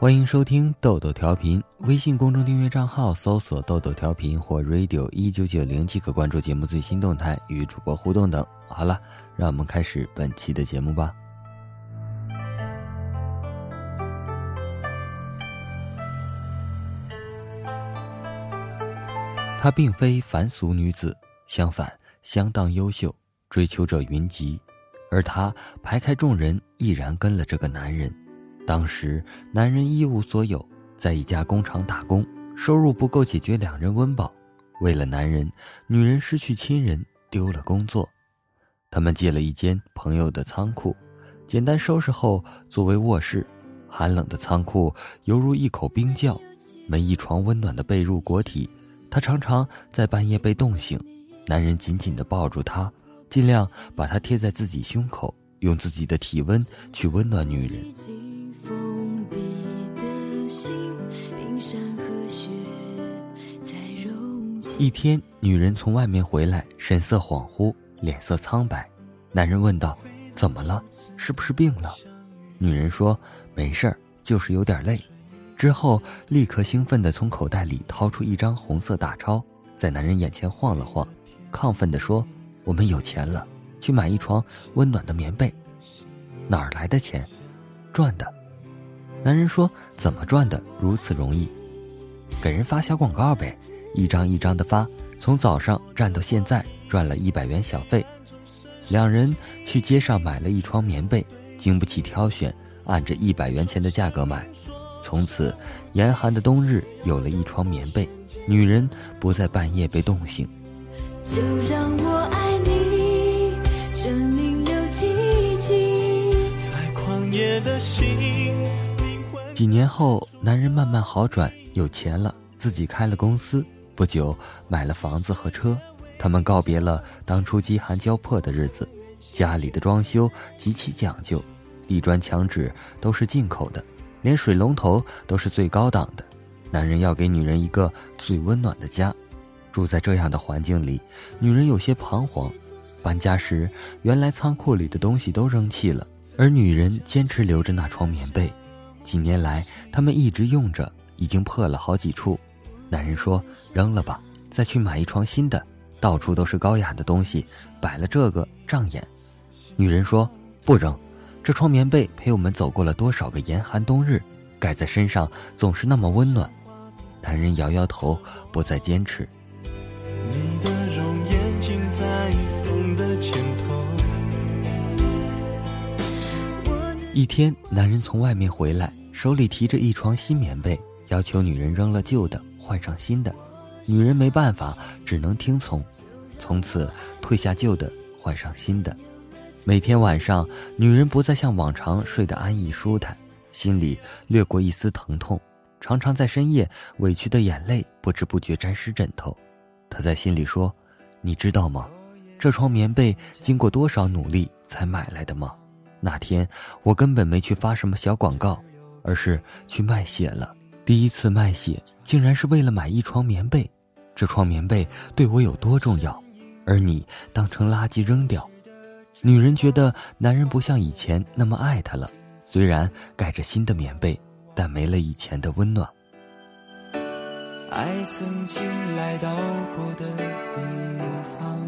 欢迎收听豆豆调频，微信公众订阅账号搜索“豆豆调频”或 “radio 一九九零”即可关注节目最新动态与主播互动等。好了，让我们开始本期的节目吧。她并非凡俗女子，相反相当优秀，追求者云集，而她排开众人，毅然跟了这个男人。当时，男人一无所有，在一家工厂打工，收入不够解决两人温饱。为了男人，女人失去亲人，丢了工作。他们借了一间朋友的仓库，简单收拾后作为卧室。寒冷的仓库犹如一口冰窖，没一床温暖的被褥裹体。她常常在半夜被冻醒，男人紧紧地抱住她，尽量把她贴在自己胸口，用自己的体温去温暖女人。一天，女人从外面回来，神色恍惚，脸色苍白。男人问道：“怎么了？是不是病了？”女人说：“没事儿，就是有点累。”之后，立刻兴奋地从口袋里掏出一张红色大钞，在男人眼前晃了晃，亢奋地说：“我们有钱了，去买一床温暖的棉被。”哪儿来的钱？赚的。男人说：“怎么赚的？如此容易？给人发小广告呗。”一张一张的发，从早上站到现在，赚了一百元小费。两人去街上买了一床棉被，经不起挑选，按着一百元钱的价格买。从此，严寒的冬日有了一床棉被，女人不再半夜被冻醒。就让我爱你，证明有奇迹。在旷野的心。几年后，男人慢慢好转，有钱了，自己开了公司。不久，买了房子和车，他们告别了当初饥寒交迫的日子。家里的装修极其讲究，地砖、墙纸都是进口的，连水龙头都是最高档的。男人要给女人一个最温暖的家。住在这样的环境里，女人有些彷徨。搬家时，原来仓库里的东西都扔弃了，而女人坚持留着那床棉被。几年来，他们一直用着，已经破了好几处。男人说：“扔了吧，再去买一床新的。到处都是高雅的东西，摆了这个障眼。”女人说：“不扔，这床棉被陪我们走过了多少个严寒冬日，盖在身上总是那么温暖。”男人摇摇头，不再坚持。一天，男人从外面回来，手里提着一床新棉被，要求女人扔了旧的。换上新的，女人没办法，只能听从。从此退下旧的，换上新的。每天晚上，女人不再像往常睡得安逸舒坦，心里掠过一丝疼痛，常常在深夜，委屈的眼泪不知不觉沾湿枕头。她在心里说：“你知道吗？这床棉被经过多少努力才买来的吗？那天我根本没去发什么小广告，而是去卖血了。”第一次卖血，竟然是为了买一床棉被。这床棉被对我有多重要，而你当成垃圾扔掉。女人觉得男人不像以前那么爱她了，虽然盖着新的棉被，但没了以前的温暖。爱曾经来到过的地方。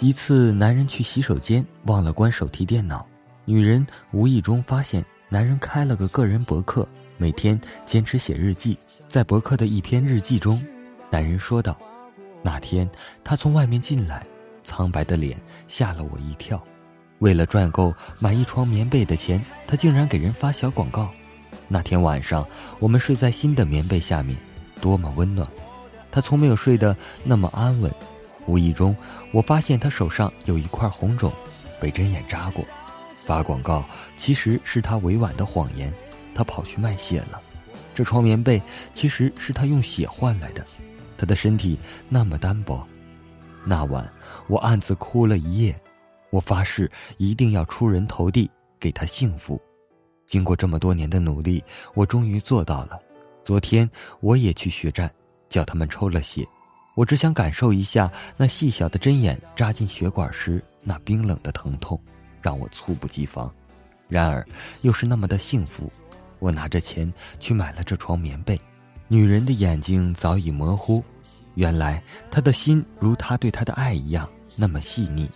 一次，男人去洗手间忘了关手提电脑，女人无意中发现。男人开了个个人博客，每天坚持写日记。在博客的一篇日记中，男人说道：“那天他从外面进来，苍白的脸吓了我一跳。为了赚够买一床棉被的钱，他竟然给人发小广告。那天晚上，我们睡在新的棉被下面，多么温暖！他从没有睡得那么安稳。无意中，我发现他手上有一块红肿，被针眼扎过。”发广告其实是他委婉的谎言，他跑去卖血了。这床棉被其实是他用血换来的。他的身体那么单薄。那晚我暗自哭了一夜，我发誓一定要出人头地，给他幸福。经过这么多年的努力，我终于做到了。昨天我也去血站，叫他们抽了血。我只想感受一下那细小的针眼扎进血管时那冰冷的疼痛。让我猝不及防，然而又是那么的幸福。我拿着钱去买了这床棉被，女人的眼睛早已模糊，原来她的心如她对他的爱一样那么细腻。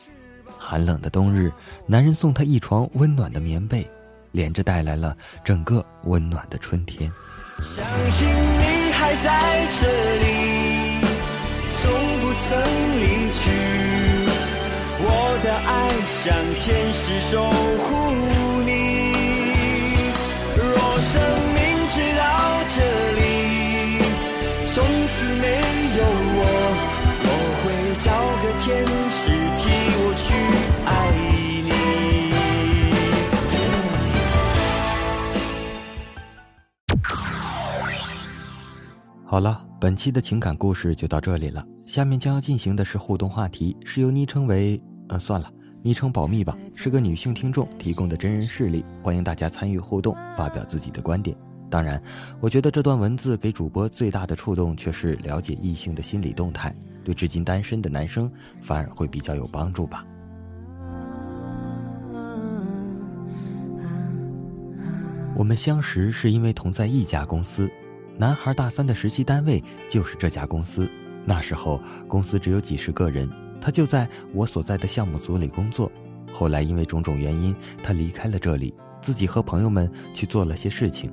寒冷的冬日，男人送她一床温暖的棉被，连着带来了整个温暖的春天。相信你还在这里，从不曾离去。像天使守护你。若生命直到这里，从此没有我，我会找个天使替我去爱你。好了，本期的情感故事就到这里了。下面将要进行的是互动话题，是由昵称为……呃，算了，昵称保密吧。是个女性听众提供的真人事例，欢迎大家参与互动，发表自己的观点。当然，我觉得这段文字给主播最大的触动却是了解异性的心理动态，对至今单身的男生反而会比较有帮助吧。我们相识是因为同在一家公司。男孩大三的实习单位就是这家公司，那时候公司只有几十个人，他就在我所在的项目组里工作。后来因为种种原因，他离开了这里，自己和朋友们去做了些事情。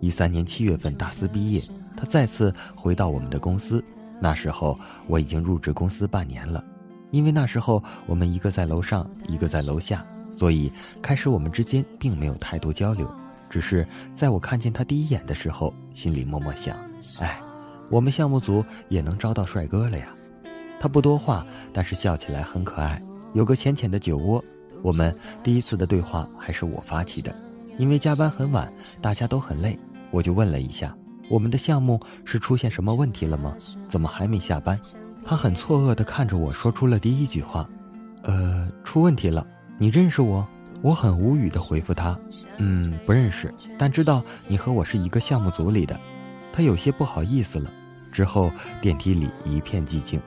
一三年七月份大四毕业，他再次回到我们的公司。那时候我已经入职公司半年了，因为那时候我们一个在楼上，一个在楼下，所以开始我们之间并没有太多交流。只是在我看见他第一眼的时候，心里默默想：哎，我们项目组也能招到帅哥了呀。他不多话，但是笑起来很可爱，有个浅浅的酒窝。我们第一次的对话还是我发起的，因为加班很晚，大家都很累，我就问了一下：我们的项目是出现什么问题了吗？怎么还没下班？他很错愕地看着我说出了第一句话：呃，出问题了。你认识我？我很无语地回复他：“嗯，不认识，但知道你和我是一个项目组里的。”他有些不好意思了。之后电梯里一片寂静，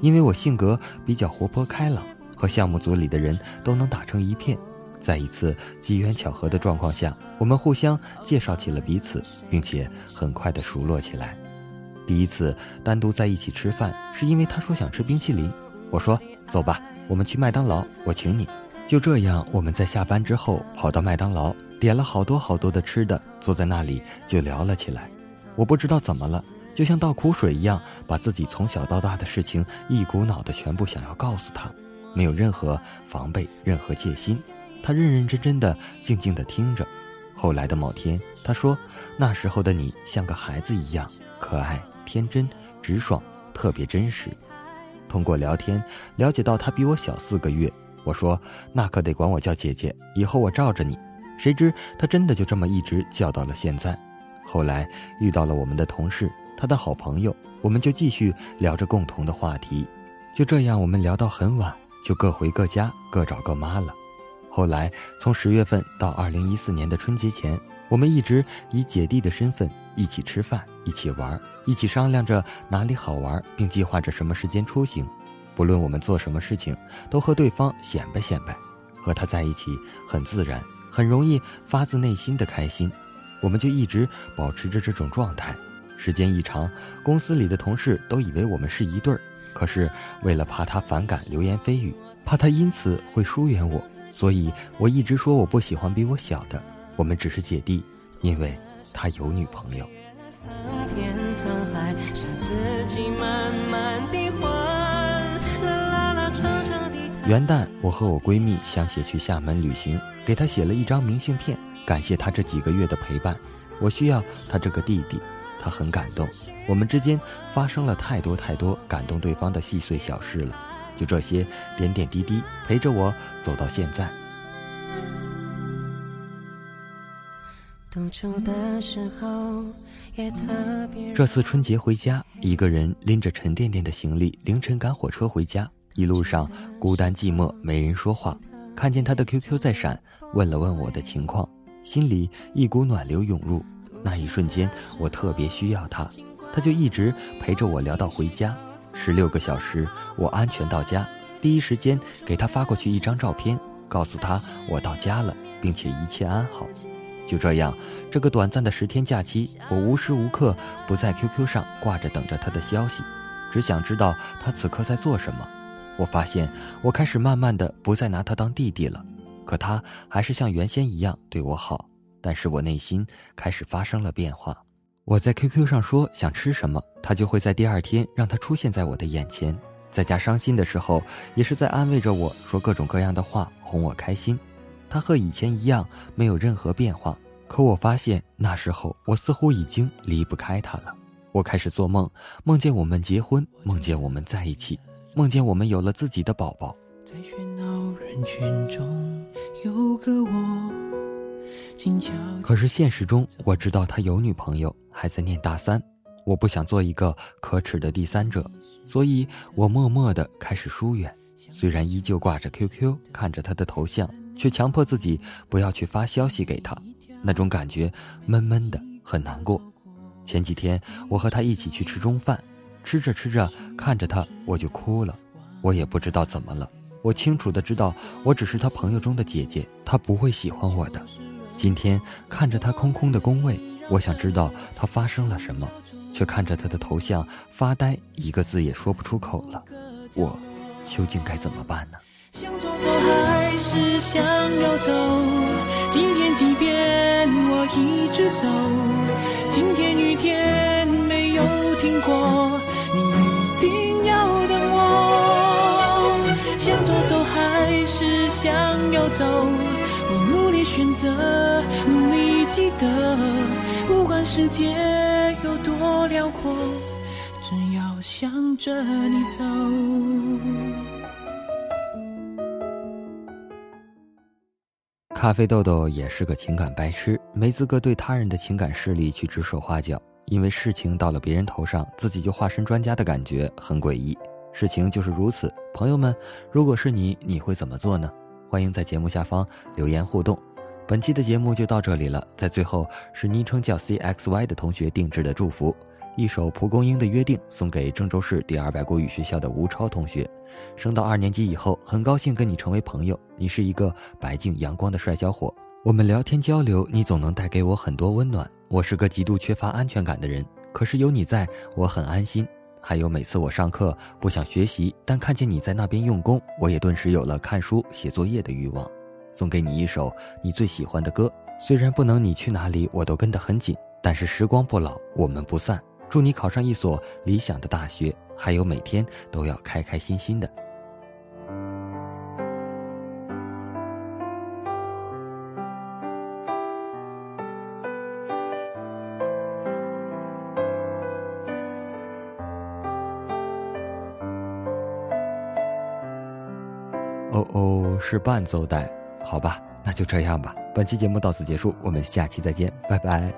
因为我性格比较活泼开朗，和项目组里的人都能打成一片。在一次机缘巧合的状况下，我们互相介绍起了彼此，并且很快的熟络起来。第一次单独在一起吃饭，是因为他说想吃冰淇淋，我说：“走吧，我们去麦当劳，我请你。”就这样，我们在下班之后跑到麦当劳，点了好多好多的吃的，坐在那里就聊了起来。我不知道怎么了，就像倒苦水一样，把自己从小到大的事情一股脑的全部想要告诉他，没有任何防备，任何戒心。他认认真真的、静静的听着。后来的某天，他说：“那时候的你像个孩子一样，可爱、天真、直爽，特别真实。”通过聊天了解到他比我小四个月。我说：“那可得管我叫姐姐，以后我罩着你。”谁知他真的就这么一直叫到了现在。后来遇到了我们的同事，他的好朋友，我们就继续聊着共同的话题。就这样，我们聊到很晚，就各回各家，各找各妈了。后来从十月份到二零一四年的春节前，我们一直以姐弟的身份一起吃饭，一起玩，一起商量着哪里好玩，并计划着什么时间出行。不论我们做什么事情，都和对方显摆显摆，和他在一起很自然，很容易发自内心的开心。我们就一直保持着这种状态。时间一长，公司里的同事都以为我们是一对儿。可是为了怕他反感流言蜚语，怕他因此会疏远我，所以我一直说我不喜欢比我小的，我们只是姐弟，因为他有女朋友。元旦，我和我闺蜜相携去厦门旅行，给她写了一张明信片，感谢她这几个月的陪伴。我需要她这个弟弟，她很感动。我们之间发生了太多太多感动对方的细碎小事了，就这些点点滴滴陪着我走到现在。这次春节回家，一个人拎着沉甸甸的行李，凌晨赶火车回家。一路上孤单寂寞，没人说话。看见他的 QQ 在闪，问了问我的情况，心里一股暖流涌入。那一瞬间，我特别需要他，他就一直陪着我聊到回家。十六个小时，我安全到家，第一时间给他发过去一张照片，告诉他我到家了。并且一切安好。就这样，这个短暂的十天假期，我无时无刻不在 QQ 上挂着等着他的消息，只想知道他此刻在做什么。我发现，我开始慢慢的不再拿他当弟弟了，可他还是像原先一样对我好。但是我内心开始发生了变化。我在 QQ 上说想吃什么，他就会在第二天让他出现在我的眼前。在家伤心的时候，也是在安慰着我说各种各样的话，哄我开心。他和以前一样，没有任何变化。可我发现那时候我似乎已经离不开他了。我开始做梦，梦见我们结婚，梦见我们在一起，梦见我们有了自己的宝宝。在喧闹人群中有个我。可是现实中，我知道他有女朋友，还在念大三。我不想做一个可耻的第三者，所以我默默地开始疏远。虽然依旧挂着 QQ，看着他的头像，却强迫自己不要去发消息给他。那种感觉闷闷的，很难过。前几天我和他一起去吃中饭，吃着吃着，看着他我就哭了。我也不知道怎么了，我清楚的知道，我只是他朋友中的姐姐，他不会喜欢我的。今天看着他空空的工位，我想知道他发生了什么，却看着他的头像发呆，一个字也说不出口了。我究竟该怎么办呢？想走走还是想要走？今天即便我一直走，今天雨天没有停过，你一定要等我。想走走还是想要走？努力选择努力记得，不管世界有多辽阔，只要向着你走。咖啡豆豆也是个情感白痴，没资格对他人的情感事例去指手画脚，因为事情到了别人头上，自己就化身专家的感觉很诡异。事情就是如此，朋友们，如果是你，你会怎么做呢？欢迎在节目下方留言互动。本期的节目就到这里了，在最后是昵称叫 CXY 的同学定制的祝福，一首蒲公英的约定送给郑州市第二外国语学校的吴超同学。升到二年级以后，很高兴跟你成为朋友，你是一个白净阳光的帅小伙。我们聊天交流，你总能带给我很多温暖。我是个极度缺乏安全感的人，可是有你在，我很安心。还有每次我上课不想学习，但看见你在那边用功，我也顿时有了看书写作业的欲望。送给你一首你最喜欢的歌，虽然不能你去哪里我都跟得很紧，但是时光不老，我们不散。祝你考上一所理想的大学，还有每天都要开开心心的。哦哦，是伴奏带。好吧，那就这样吧。本期节目到此结束，我们下期再见，拜拜。